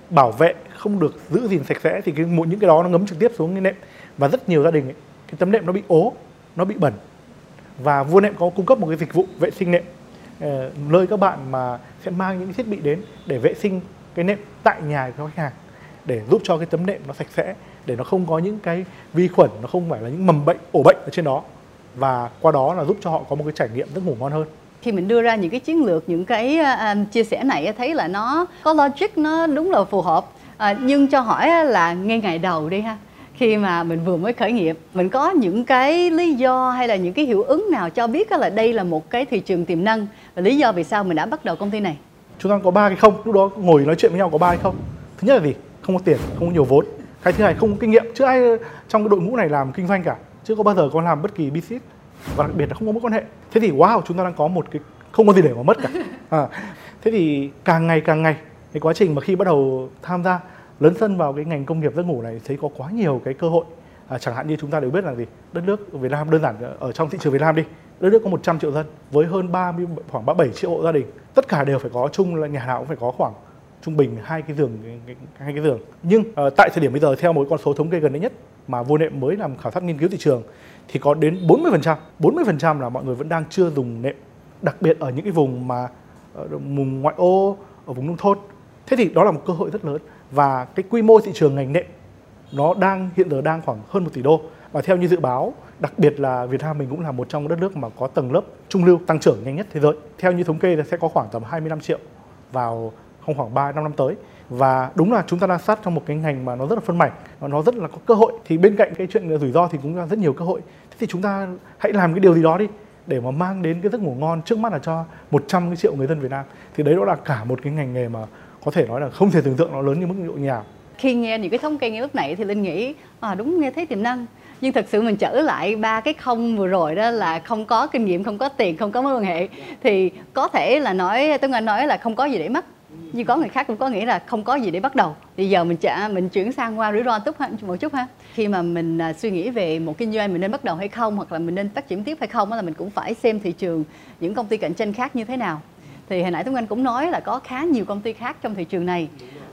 bảo vệ không được giữ gìn sạch sẽ thì cái những cái đó nó ngấm trực tiếp xuống cái nệm. Và rất nhiều gia đình ấy, cái tấm nệm nó bị ố nó bị bẩn. Và vua nệm có cung cấp một cái dịch vụ vệ sinh nệm. Ờ, nơi các bạn mà sẽ mang những thiết bị đến để vệ sinh cái nệm tại nhà của khách hàng để giúp cho cái tấm nệm nó sạch sẽ để nó không có những cái vi khuẩn nó không phải là những mầm bệnh ổ bệnh ở trên đó. Và qua đó là giúp cho họ có một cái trải nghiệm giấc ngủ ngon hơn. Khi mình đưa ra những cái chiến lược những cái uh, chia sẻ này thấy là nó có logic nó đúng là phù hợp. Uh, nhưng cho hỏi là ngay ngày đầu đi ha khi mà mình vừa mới khởi nghiệp mình có những cái lý do hay là những cái hiệu ứng nào cho biết là đây là một cái thị trường tiềm năng và lý do vì sao mình đã bắt đầu công ty này? Chúng ta có ba cái không lúc đó ngồi nói chuyện với nhau có ba cái không. Thứ nhất là gì? Không có tiền không có nhiều vốn cái thứ hai không có kinh nghiệm. Chưa ai trong cái đội ngũ này làm kinh doanh cả chưa có bao giờ có làm bất kỳ business và đặc biệt là không có mối quan hệ. Thế thì wow chúng ta đang có một cái không có gì để mà mất cả. À, thế thì càng ngày càng ngày cái quá trình mà khi bắt đầu tham gia lớn sân vào cái ngành công nghiệp giấc ngủ này thấy có quá nhiều cái cơ hội. À, chẳng hạn như chúng ta đều biết là gì? Đất nước Việt Nam đơn giản ở trong thị trường Việt Nam đi đất nước có 100 triệu dân với hơn 30 khoảng 37 triệu hộ gia đình. Tất cả đều phải có chung là nhà nào cũng phải có khoảng trung bình hai cái giường hai cái giường. Nhưng uh, tại thời điểm bây giờ theo một con số thống kê gần đây nhất mà vô nệm mới làm khảo sát nghiên cứu thị trường thì có đến 40% 40% là mọi người vẫn đang chưa dùng nệm đặc biệt ở những cái vùng mà ờ, vùng ngoại ô ở vùng nông thôn. Thế thì đó là một cơ hội rất lớn và cái quy mô thị trường ngành nệm nó đang hiện giờ đang khoảng hơn một tỷ đô. Và theo như dự báo đặc biệt là Việt Nam mình cũng là một trong đất nước mà có tầng lớp trung lưu tăng trưởng nhanh nhất thế giới. Theo như thống kê là sẽ có khoảng tầm 25 triệu vào trong khoảng 3 năm năm tới. Và đúng là chúng ta đang sát trong một cái ngành mà nó rất là phân mảnh, và nó rất là có cơ hội. Thì bên cạnh cái chuyện rủi ro thì cũng là rất nhiều cơ hội. Thế thì chúng ta hãy làm cái điều gì đó đi, để mà mang đến cái giấc ngủ ngon trước mắt là cho 100 triệu người dân Việt Nam. Thì đấy đó là cả một cái ngành nghề mà có thể nói là không thể tưởng tượng nó lớn như mức độ nhà khi nghe những cái thống kê ngay lúc nãy thì linh nghĩ à đúng, nghe thấy tiềm năng. Nhưng thật sự mình trở lại ba cái không vừa rồi đó là không có kinh nghiệm, không có tiền, không có mối quan hệ. Thì có thể là nói, Tuấn Anh nói là không có gì để mất nhưng có người khác cũng có nghĩa là không có gì để bắt đầu. Thì giờ mình trả mình chuyển sang qua rủi ro túc một chút ha. Khi mà mình à, suy nghĩ về một kinh doanh mình nên bắt đầu hay không hoặc là mình nên phát triển tiếp hay không là mình cũng phải xem thị trường những công ty cạnh tranh khác như thế nào. Thì hồi nãy Tuấn Anh cũng nói là có khá nhiều công ty khác trong thị trường này.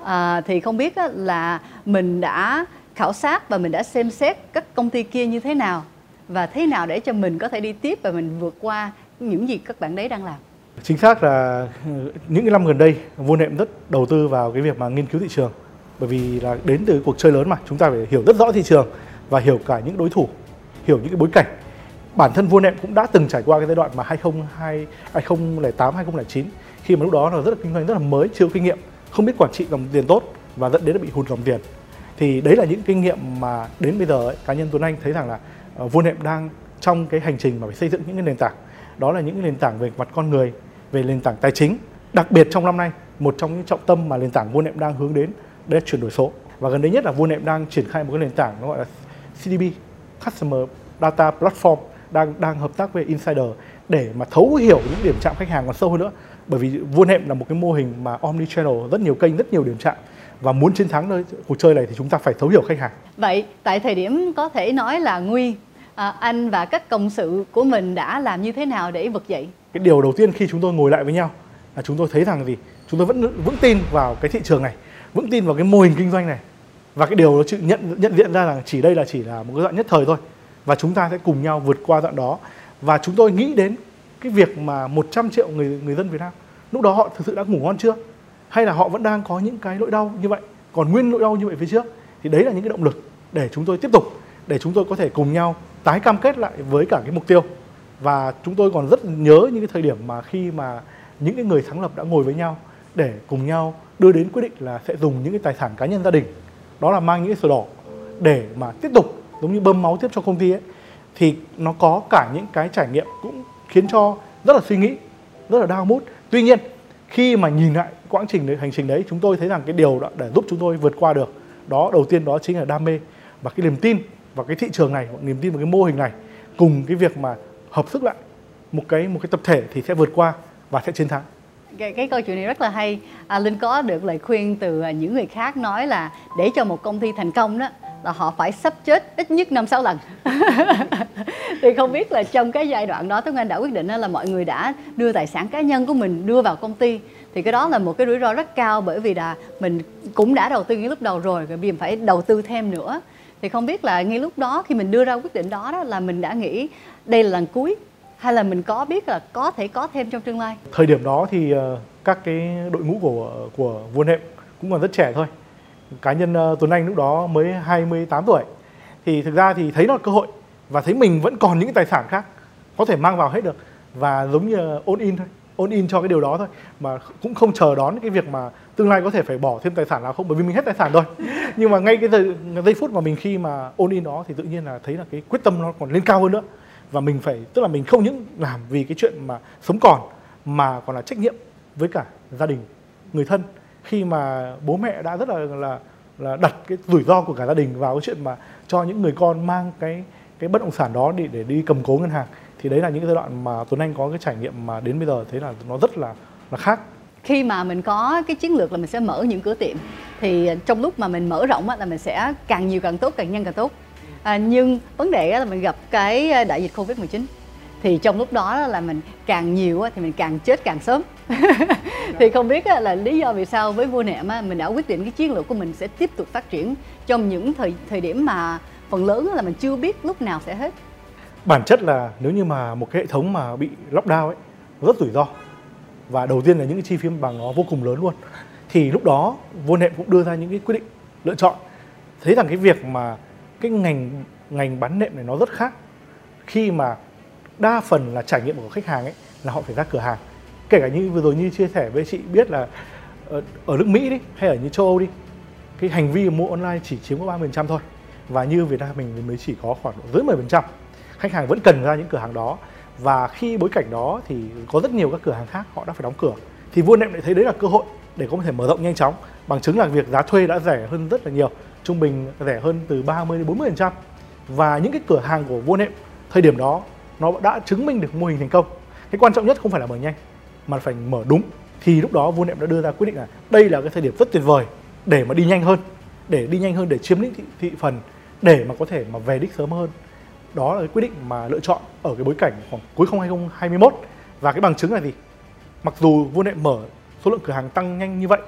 À, thì không biết là mình đã khảo sát và mình đã xem xét các công ty kia như thế nào và thế nào để cho mình có thể đi tiếp và mình vượt qua những gì các bạn đấy đang làm? Chính xác là ừ, những cái năm gần đây vô nệm rất đầu tư vào cái việc mà nghiên cứu thị trường. Bởi vì là đến từ cuộc chơi lớn mà chúng ta phải hiểu rất rõ thị trường và hiểu cả những đối thủ hiểu những cái bối cảnh. Bản thân vua nệm cũng đã từng trải qua cái giai đoạn mà 2002 2008 2009 khi mà lúc đó là rất là kinh doanh rất là mới chưa kinh nghiệm không biết quản trị dòng tiền tốt và dẫn đến là bị hụt dòng tiền. Thì đấy là những kinh nghiệm mà đến bây giờ ấy, cá nhân Tuấn Anh thấy rằng là ờ, uh, vua nệm đang trong cái hành trình mà phải xây dựng những cái nền tảng đó là những nền tảng về mặt con người, về nền tảng tài chính. Đặc biệt trong năm nay, một trong những trọng tâm mà nền tảng Vunem đang hướng đến, đấy là chuyển đổi số. Và gần đây nhất là Vunem đang triển khai một cái nền tảng nó gọi là CDB Customer Data Platform, đang đang hợp tác với Insider để mà thấu hiểu những điểm chạm khách hàng còn sâu hơn nữa. Bởi vì vua là một cái mô hình mà omni channel rất nhiều kênh, rất nhiều điểm chạm. Và muốn chiến thắng nơi cuộc chơi này thì chúng ta phải thấu hiểu khách hàng. Vậy tại thời điểm có thể nói là nguy à, anh và các cộng sự của mình đã làm như thế nào để vực dậy? Cái điều đầu tiên khi chúng tôi ngồi lại với nhau là chúng tôi thấy rằng gì? Chúng tôi vẫn vững tin vào cái thị trường này, vững tin vào cái mô hình kinh doanh này. Và cái điều nó chịu nhận nhận diện ra rằng chỉ đây là chỉ là một cái đoạn nhất thời thôi. Và chúng ta sẽ cùng nhau vượt qua đoạn đó. Và chúng tôi nghĩ đến cái việc mà 100 triệu người người dân Việt Nam lúc đó họ thực sự đã ngủ ngon chưa? Hay là họ vẫn đang có những cái nỗi đau như vậy? Còn nguyên nỗi đau như vậy phía trước thì đấy là những cái động lực để chúng tôi tiếp tục để chúng tôi có thể cùng nhau tái cam kết lại với cả cái mục tiêu. Và chúng tôi còn rất nhớ những cái thời điểm mà khi mà những cái người sáng lập đã ngồi với nhau để cùng nhau đưa đến quyết định là sẽ dùng những cái tài sản cá nhân gia đình, đó là mang những cái sổ đỏ để mà tiếp tục giống như bơm máu tiếp cho công ty ấy, thì nó có cả những cái trải nghiệm cũng khiến cho rất là suy nghĩ, rất là đau mút. Tuy nhiên, khi mà nhìn lại quãng trình hành trình đấy, chúng tôi thấy rằng cái điều đó để giúp chúng tôi vượt qua được, đó, đầu tiên đó chính là đam mê và cái niềm tin vào cái thị trường này niềm tin vào cái mô hình này cùng cái việc mà hợp sức lại một cái một cái tập thể thì sẽ vượt qua và sẽ chiến thắng. Cái, cái câu chuyện này rất là hay. À, linh có được lời khuyên từ à, những người khác nói là để cho một công ty thành công đó là họ phải sắp chết ít nhất năm sáu lần. Thì không biết là trong cái giai đoạn đó Tuấn Anh đã quyết định là mọi người đã đưa tài sản cá nhân của mình đưa vào công ty. Thì cái đó là một cái rủi ro rất cao bởi vì là mình cũng đã đầu tư ngay lúc đầu rồi rồi mình phải đầu tư thêm nữa thì không biết là ngay lúc đó khi mình đưa ra quyết định đó, đó là mình đã nghĩ đây là lần cuối hay là mình có biết là có thể có thêm trong tương lai? Thời điểm đó thì ờ, các cái đội ngũ của của vua nệm cũng còn rất trẻ thôi. Cá nhân ờ, Tuấn Anh lúc đó mới 28 tuổi. Thì thực ra thì thấy nó là cơ hội và thấy mình vẫn còn những tài sản khác có thể mang vào hết được và giống như ờ, ôn in thôi ôn in cho cái điều đó thôi. Mà cũng không chờ đón cái việc mà tương lai có thể phải bỏ thêm tài sản nào không bởi vì mình hết tài sản rồi. Nhưng mà ngay cái giây, giây phút mà mình khi mà ôn in đó thì tự nhiên là thấy là cái quyết tâm nó còn lên cao hơn nữa. Và mình phải tức là mình không những làm vì cái chuyện mà sống còn mà còn là trách nhiệm với cả gia đình người thân. Khi mà bố mẹ đã rất là là là đặt cái rủi ro của cả gia đình vào cái chuyện mà cho những người con mang cái cái bất động sản đó để để đi cầm cố ngân hàng thì đấy là những cái giai đoạn mà Tuấn Anh có cái trải nghiệm mà đến bây giờ thấy là nó rất là là khác. Khi mà mình có cái chiến lược là mình sẽ mở những cửa tiệm thì ờ, trong lúc mà mình mở rộng á, là mình sẽ càng nhiều càng tốt càng nhanh càng tốt. À, nhưng vấn đề là mình gặp cái ờ, đại dịch covid 19 thì trong lúc đó là mình càng nhiều thì mình càng chết càng sớm. Thì không biết là lý do vì sao với vua nệm mình đã quyết định cái chiến lược của mình sẽ tiếp tục phát triển trong những thời thời điểm mà phần lớn là mình chưa biết lúc nào sẽ hết bản chất là nếu như mà một cái hệ thống mà bị lockdown ấy rất rủi ro. Và đầu tiên là những cái chi phí bằng nó vô cùng lớn luôn. Thì lúc đó vô nệm cũng đưa ra những cái quyết định lựa chọn. Thấy rằng cái việc mà cái ngành ngành bán nệm này nó rất khác. Khi mà đa phần là trải nghiệm của khách hàng ấy là họ phải ra cửa hàng. Kể cả như vừa rồi như chia sẻ với chị biết là ờ, ở, nước Mỹ đi hay ở như châu Âu đi cái hành vi mua online chỉ chiếm có 30% thôi. Và như Việt Nam mình mới chỉ có khoảng dưới 10% khách hàng vẫn cần ra những cửa hàng đó. Và khi bối cảnh đó thì có rất nhiều các cửa hàng khác họ đã phải đóng cửa. Thì vua nệm lại thấy đấy là cơ hội để có thể mở rộng nhanh chóng bằng chứng là việc giá thuê đã rẻ hơn rất là nhiều trung bình rẻ hơn từ 30 đến 40 trăm. Và những cái cửa hàng của vua nệm thời điểm đó nó đã chứng minh được mô hình thành công. Cái quan trọng nhất không phải là mở nhanh mà phải mở đúng. Thì lúc đó vua nệm đã đưa ra quyết định là đây là cái thời điểm rất tuyệt vời để mà đi nhanh hơn để đi nhanh hơn để chiếm lĩnh thị, thị phần để mà có thể mà về đích sớm hơn đó là cái quyết định mà lựa chọn ở cái bối cảnh khoảng cuối năm 2021 và cái bằng chứng là gì? Mặc dù vua nệm mở số lượng cửa hàng tăng nhanh như vậy,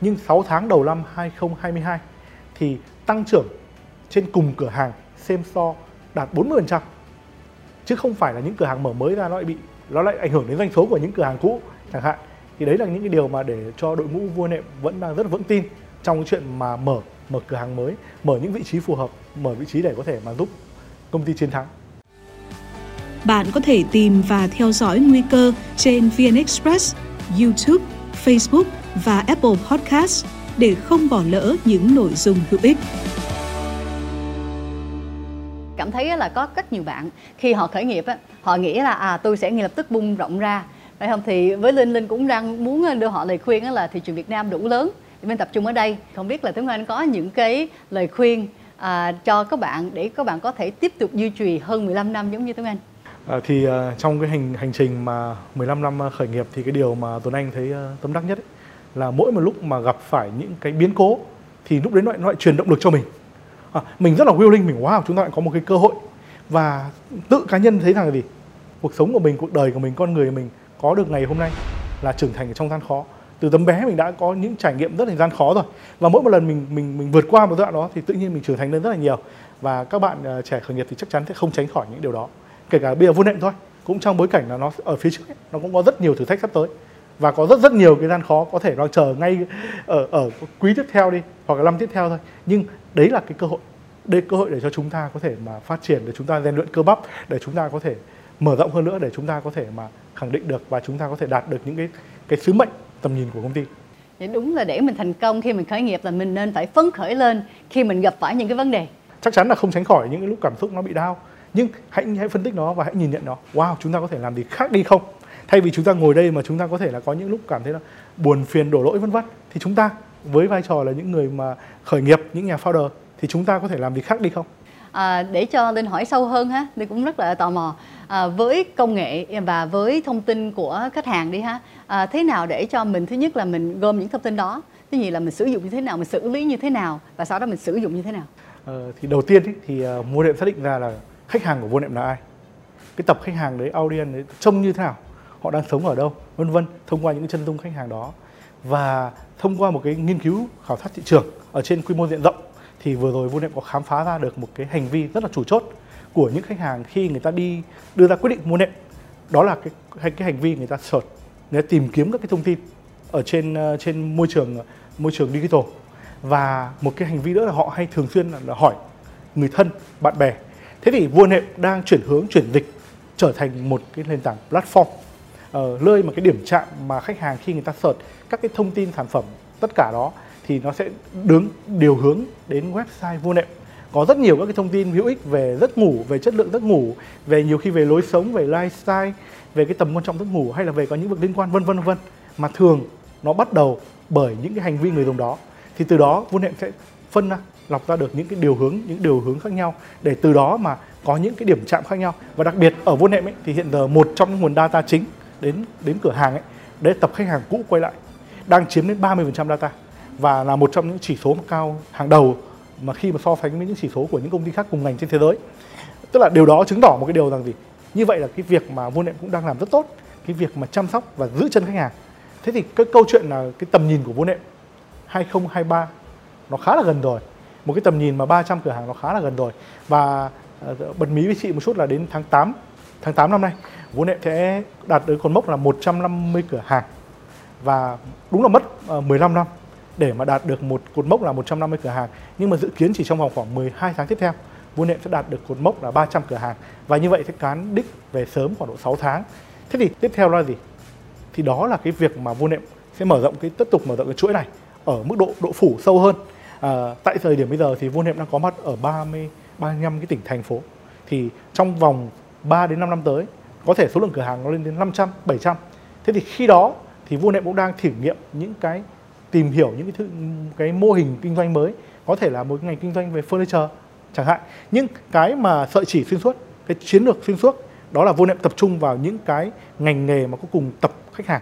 nhưng 6 tháng đầu năm 2022 thì tăng trưởng trên cùng cửa hàng xem so đạt 40% chứ không phải là những cửa hàng mở mới ra nó lại bị, nó lại ảnh hưởng đến doanh số của những cửa hàng cũ chẳng hạn. Thì đấy là những cái điều mà để cho đội ngũ vua nệm vẫn đang rất vững tin trong cái chuyện mà mở mở cửa hàng mới, mở những vị trí phù hợp, mở vị trí để có thể mà giúp công ty chiến thắng. Bạn có thể tìm và theo dõi nguy cơ trên VN Express, YouTube, Facebook và Apple Podcast để không bỏ lỡ những nội dung hữu ích. Cảm thấy là có rất nhiều bạn khi họ khởi nghiệp á họ nghĩ là à tôi sẽ ngay lập tức bung rộng ra. Phải không? Thì với linh linh cũng đang muốn đưa họ lời khuyên là thị trường việt nam đủ lớn thì mình tập trung ở đây. Không biết là tuấn anh có những cái lời khuyên à, cho các bạn để các bạn có thể tiếp tục duy trì hơn 15 năm giống như tuấn anh? À, thì uh, trong cái hành hành trình mà 15 năm à, khởi nghiệp thì cái điều mà tuấn anh thấy uh, tâm đắc nhất ấy, là mỗi một lúc mà gặp phải những cái biến cố thì lúc đấy nó lại, nó lại truyền động lực cho mình. À, mình rất là willing mình wow chúng ta lại có một cái cơ hội. Và tự cá nhân thấy rằng là gì? Cuộc sống của mình cuộc đời của mình con người của mình có được ngày hôm nay là trưởng thành ở trong gian khó từ tấm bé mình đã có những trải nghiệm rất là gian khó rồi. Và mỗi một lần mình mình mình vượt qua một giai đoạn đó thì tự nhiên mình trưởng thành lên rất là nhiều. Và các bạn uh, trẻ khởi nghiệp thì chắc chắn sẽ không tránh khỏi những điều đó. Kể cả bây giờ vô nệm thôi cũng trong bối cảnh là nó ở phía trước ấy, nó cũng có rất nhiều thử thách sắp tới. Và có rất rất nhiều cái gian khó có thể nó chờ ngay ở ở quý tiếp theo đi hoặc là năm tiếp theo thôi. Nhưng đấy là cái cơ hội đây cơ hội để cho chúng ta có thể mà phát triển để chúng ta rèn luyện cơ bắp để chúng ta có thể mở rộng hơn nữa để chúng ta có thể mà khẳng định được và chúng ta có thể đạt được những cái cái sứ mệnh tầm nhìn của công ty. Thì đúng là để mình thành công khi mình khởi nghiệp là mình nên phải phấn khởi lên khi mình gặp phải những cái vấn đề. Chắc chắn là không tránh khỏi những cái lúc cảm xúc nó bị đau, nhưng hãy hãy phân tích nó và hãy nhìn nhận nó. Wow, chúng ta có thể làm gì khác đi không? Thay vì chúng ta ngồi đây mà chúng ta có thể là có những lúc cảm thấy là buồn phiền đổ lỗi vân vân thì chúng ta với vai trò là những người mà khởi nghiệp, những nhà founder thì chúng ta có thể làm gì khác đi không? À, để cho Linh hỏi sâu hơn ha, Linh cũng rất là tò mò. À, với công nghệ và với thông tin của khách hàng đi ha, à, thế nào để cho mình thứ nhất là mình gom những thông tin đó, thứ nhì là mình sử dụng như thế nào, mình xử lý như thế nào và sau đó mình sử dụng như thế nào? Ờ, thì đầu tiên ý, thì uh, mua đệm xác định ra là khách hàng của vô đệm là ai, cái tập khách hàng đấy, audience đấy trông như thế nào, họ đang sống ở đâu, vân vân, thông qua những chân dung khách hàng đó. Và thông qua một cái nghiên cứu khảo sát thị trường ở trên quy mô diện rộng thì vừa rồi Vunệm có khám phá ra được một cái hành vi rất là chủ chốt của những khách hàng khi người ta đi đưa ra quyết định mua nệm. Đó là cái hay cái hành vi người ta search người ta tìm kiếm các cái thông tin ở trên ờ, trên môi trường ờ, môi trường digital. Và một cái hành vi nữa là họ hay thường xuyên là, là hỏi người thân bạn bè. Thế thì vua nệm đang chuyển hướng chuyển dịch trở thành một cái nền tảng platform uh, nơi mà cái điểm chạm mà khách hàng khi người ta search các cái thông tin sản phẩm tất cả đó thì nó sẽ đứng điều hướng đến website vua nệm có rất nhiều các cái thông tin hữu ích về giấc ngủ, về chất lượng giấc ngủ, về nhiều khi về lối sống, về lifestyle, về cái tầm quan trọng giấc ngủ hay là về có những việc liên quan, vân vân vân. Mà thường nó bắt đầu bởi những cái hành vi người dùng đó. Thì từ đó vun hẹn sẽ phân ra, lọc ra được những cái điều hướng, những điều hướng khác nhau để từ đó mà có những cái điểm chạm khác nhau. Và đặc biệt ở vun hẹn ấy, thì hiện giờ một trong những nguồn data chính đến đến cửa hàng ấy, để tập khách hàng cũ quay lại, đang chiếm đến 30% data và là một trong những chỉ số cao hàng đầu mà khi mà so sánh với những chỉ số của những công ty khác cùng ngành trên thế giới. Tức là điều đó chứng tỏ một cái điều rằng gì? Như vậy là cái việc mà vô cũng đang làm rất tốt, cái việc mà chăm sóc và giữ chân khách hàng. Thế thì cái câu chuyện là cái tầm nhìn của vô 2023 nó khá là gần rồi. Một cái tầm nhìn mà 300 cửa hàng nó khá là gần rồi. Và ờ, bật mí với chị một chút là đến tháng 8 tháng 8 năm nay vô sẽ đạt tới cột mốc là 150 cửa hàng. Và đúng là mất ờ, 15 năm để mà đạt được một cột mốc là 150 cửa hàng nhưng mà dự kiến chỉ trong vòng khoảng 12 tháng tiếp theo Vua Nệm sẽ đạt được cột mốc là 300 cửa hàng và như vậy sẽ cán đích về sớm khoảng độ 6 tháng. Thế thì tiếp theo là gì? Thì đó là cái việc mà Vua Nệm sẽ mở rộng cái tiếp tục mở rộng cái chuỗi này ở mức độ độ phủ sâu hơn. À, tại thời điểm bây giờ thì Vua Nệm đang có mặt ở 30 35 cái tỉnh thành phố. Thì trong vòng 3 đến 5 năm tới có thể số lượng cửa hàng nó lên đến 500, 700. Thế thì khi đó thì Vua Nệm cũng đang thử nghiệm những cái tìm hiểu những cái thứ, cái mô hình kinh doanh mới có thể là một ngành kinh doanh về furniture chẳng hạn. Nhưng cái mà sợi chỉ xuyên suốt cái chiến lược xuyên suốt đó là vô niệm tập trung vào những cái ngành nghề mà có cùng tập khách hàng.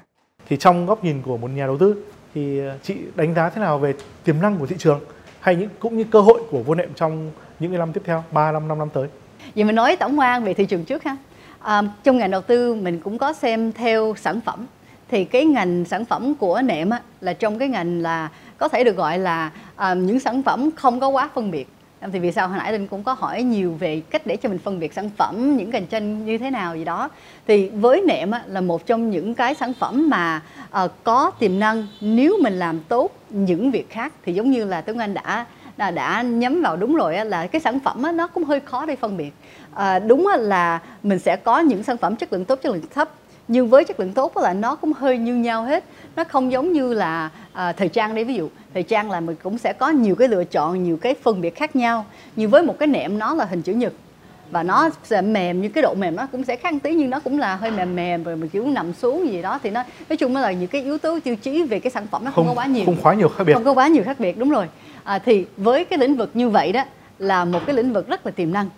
Thì trong góc nhìn của một nhà đầu tư thì ờ, chị đánh giá thế nào về tiềm năng của thị trường hay những cũng như cơ hội của vô niệm trong những cái năm tiếp theo 3 năm 5 năm tới? Vậy mình nói tổng quan về thị trường trước ha. À, trong ngành đầu tư mình cũng có xem theo sản phẩm thì cái ngành sản phẩm của nệm á, là trong cái ngành là có thể được gọi là à, những sản phẩm không có quá phân biệt. Thì vì sao hồi nãy linh cũng có hỏi nhiều về cách để cho mình phân biệt sản phẩm những cạnh tranh như thế nào gì đó. Thì với nệm á, là một trong những cái sản phẩm mà uh, có tiềm năng. Nếu mình làm tốt những việc khác thì giống như là tuấn anh đã đã, đã nhắm vào đúng rồi á, là cái sản phẩm á, nó cũng hơi khó để phân biệt. À, đúng á, là mình sẽ có những sản phẩm chất lượng tốt chất lượng thấp nhưng với chất lượng tốt là nó cũng hơi như nhau hết. Nó không giống như là à, thời trang đi. Ví dụ thời trang là mình cũng sẽ có nhiều cái lựa chọn nhiều cái phân biệt khác nhau. Nhưng với một cái nệm nó là hình chữ nhật. Và nó sẽ mềm như cái độ mềm nó cũng sẽ khác tí nhưng nó cũng là hơi mềm mềm rồi mình kiểu nằm xuống gì đó. Thì nó nói chung nó là những cái yếu tố tiêu chí về cái sản phẩm nó không, không có quá nhiều. không quá nhiều khác biệt. Không có quá nhiều khác biệt đúng rồi. À, thì với cái lĩnh vực như vậy đó là một cái lĩnh vực rất là tiềm năng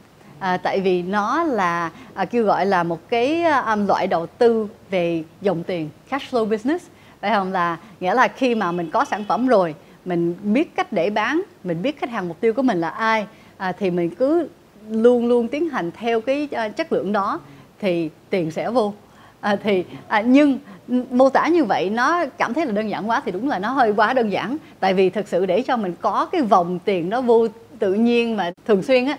à, tại vì nó là à, kêu gọi là một cái à, loại đầu tư về dòng tiền cash flow business. Phải không? Là nghĩa là khi mà mình có sản phẩm rồi mình biết cách để bán mình biết khách hàng mục tiêu của mình là ai à, thì mình cứ luôn luôn tiến hành theo cái uh, chất lượng đó thì tiền sẽ vô. À, thì à, nhưng mô tả như vậy nó cảm thấy là đơn giản quá thì đúng là nó hơi quá đơn giản. Tại vì thực sự để cho mình có cái vòng tiền nó vô tự nhiên mà thường xuyên á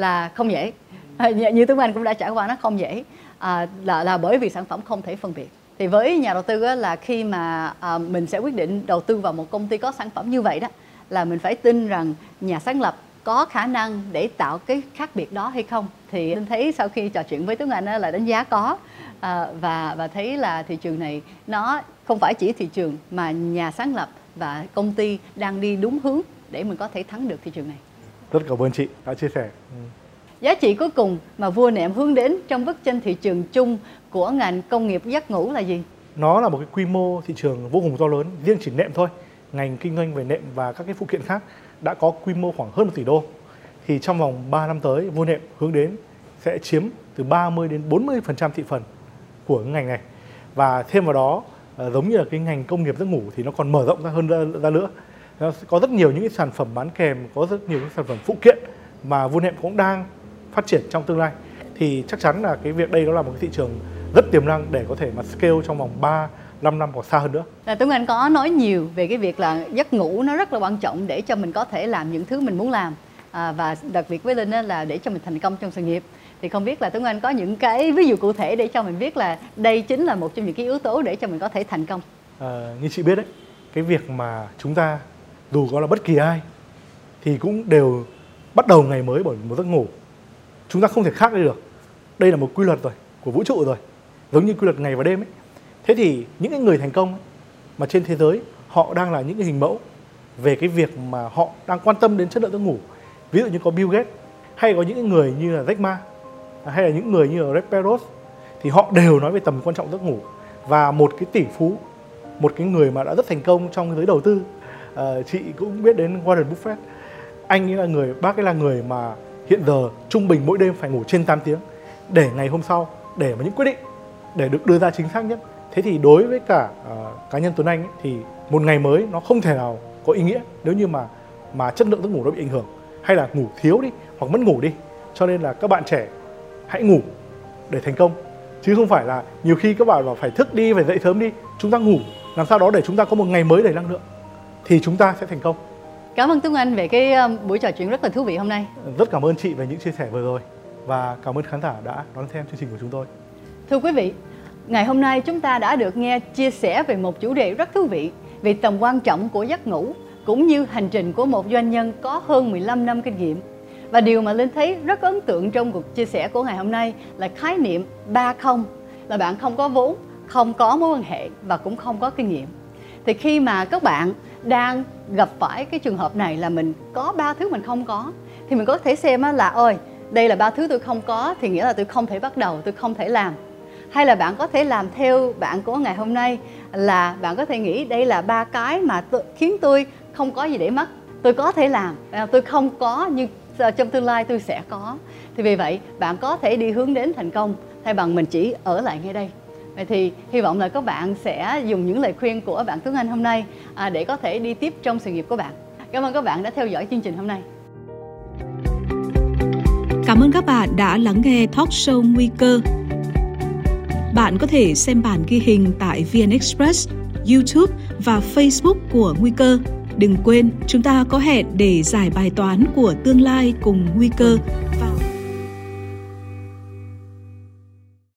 là không dễ. À, như Tuấn Anh cũng đã trải qua nó không dễ. À, là là bởi vì sản phẩm không thể phân biệt. Thì với nhà đầu tư á, là khi mà à, mình sẽ quyết định đầu tư vào một công ty có sản phẩm như vậy đó là mình phải tin rằng nhà sáng lập có khả năng để tạo cái khác biệt đó hay không. Thì linh thấy sau khi trò chuyện với tuấn anh là đánh giá có. À, và và thấy là thị trường này nó không phải chỉ thị trường mà nhà sáng lập và công ty đang đi đúng hướng để mình có thể thắng được thị trường này rất cảm ơn chị đã chia sẻ. Giá trị cuối cùng mà vua nệm hướng đến trong bức tranh thị trường chung của ngành công nghiệp giấc ngủ là gì? Nó là một cái quy mô thị trường vô cùng to lớn riêng chỉ nệm thôi. Ngành kinh doanh về nệm và các cái phụ kiện khác đã có quy mô khoảng hơn 1 tỷ đô. Thì trong vòng 3 năm tới vua nệm hướng đến sẽ chiếm từ 30 đến 40% thị phần của ngành này. Và thêm vào đó ờ, giống như là cái ngành công nghiệp giấc ngủ thì nó còn mở rộng ra hơn ra, ra nữa có rất nhiều những cái sản phẩm bán kèm có rất nhiều cái sản phẩm phụ kiện mà vua nệm cũng đang phát triển trong tương lai thì chắc chắn là cái việc đây nó là một cái thị trường rất tiềm năng để có thể mà scale trong vòng 3 5 năm hoặc xa hơn nữa. Là Tuấn Anh có nói nhiều về cái việc là giấc ngủ nó rất là quan trọng để cho mình có thể làm những thứ mình muốn làm à, và đặc biệt với Linh là để cho mình thành công trong sự nghiệp thì không biết là Tuấn Anh có những cái ví dụ cụ thể để cho mình biết là đây chính là một trong những cái yếu tố để cho mình có thể thành công. À, như chị biết đấy, cái việc mà chúng ta dù có là bất kỳ ai thì cũng đều bắt đầu ngày mới bởi một giấc ngủ. Chúng ta không thể khác đi được. Đây là một quy luật rồi của vũ trụ rồi, giống như quy luật ngày và đêm ấy. Thế thì những cái người thành công ấy, mà trên thế giới họ đang là những cái hình mẫu về cái việc mà họ đang quan tâm đến chất lượng giấc ngủ. Ví dụ như có Bill Gates hay có những người như là Jack Ma hay là những người như là Red Bezos thì họ đều nói về tầm quan trọng giấc ngủ và một cái tỷ phú một cái người mà đã rất thành công trong giới đầu tư uh, chị cũng biết đến Warren Buffett. Anh ấy là người bác ấy là người mà hiện giờ trung bình mỗi đêm phải ngủ trên 8 tiếng. Để ngày hôm sau để mà những quyết định để được đưa ra chính xác nhất. Thế thì đối với cả uh, cá nhân Tuấn Anh ấy, thì một ngày mới nó không thể nào có ý nghĩa nếu như mà mà chất lượng giấc ngủ nó bị ảnh hưởng. Hay là ngủ thiếu đi hoặc mất ngủ đi. Cho nên là các bạn trẻ hãy ngủ để thành công. Chứ không phải là nhiều khi các bạn bảo phải thức đi phải dậy sớm đi chúng ta ngủ làm sao đó để chúng ta có một ngày mới đầy năng lượng thì chúng ta sẽ thành công. Cảm ơn Tuấn Anh về cái um, buổi trò chuyện rất là thú vị hôm nay. Rất cảm ơn chị về những chia sẻ vừa rồi và cảm ơn khán giả đã đón xem chương trình của chúng tôi. Thưa quý vị ngày hôm nay chúng ta đã được nghe chia sẻ về một chủ đề rất thú vị về tầm quan trọng của giấc ngủ cũng như hành trình của một doanh nhân có hơn 15 năm kinh nghiệm. Và điều mà Linh thấy rất ấn tượng trong cuộc chia sẻ của ngày hôm nay là khái niệm ba không là bạn không có vốn, không có mối quan hệ và cũng không có kinh nghiệm. Thì khi mà các bạn đang gặp phải cái trường hợp này là mình có ba thứ mình không có. Thì mình có thể xem là ơi đây là ba thứ tôi không có thì nghĩa là tôi không thể bắt đầu, tôi không thể làm. Hay là bạn có thể làm theo bạn của ngày hôm nay là bạn có thể nghĩ đây là ba cái mà khiến tôi không có gì để mất. Tôi có thể làm tôi không có nhưng trong tương lai tôi sẽ có. Thì vì vậy bạn có thể đi hướng đến thành công thay bằng mình chỉ ở lại ngay đây vậy thì hy vọng là các bạn sẽ dùng những lời khuyên của bạn Tuấn Anh hôm nay à, để có thể đi tiếp trong sự nghiệp của bạn. Cảm ơn các bạn đã theo dõi chương trình hôm nay. Cảm ơn các bạn đã lắng nghe talk show Nguy cơ. Bạn có thể xem bản ghi hình tại VN Express, YouTube và Facebook của Nguy cơ. Đừng quên, chúng ta có hẹn để giải bài toán của tương lai cùng nguy cơ.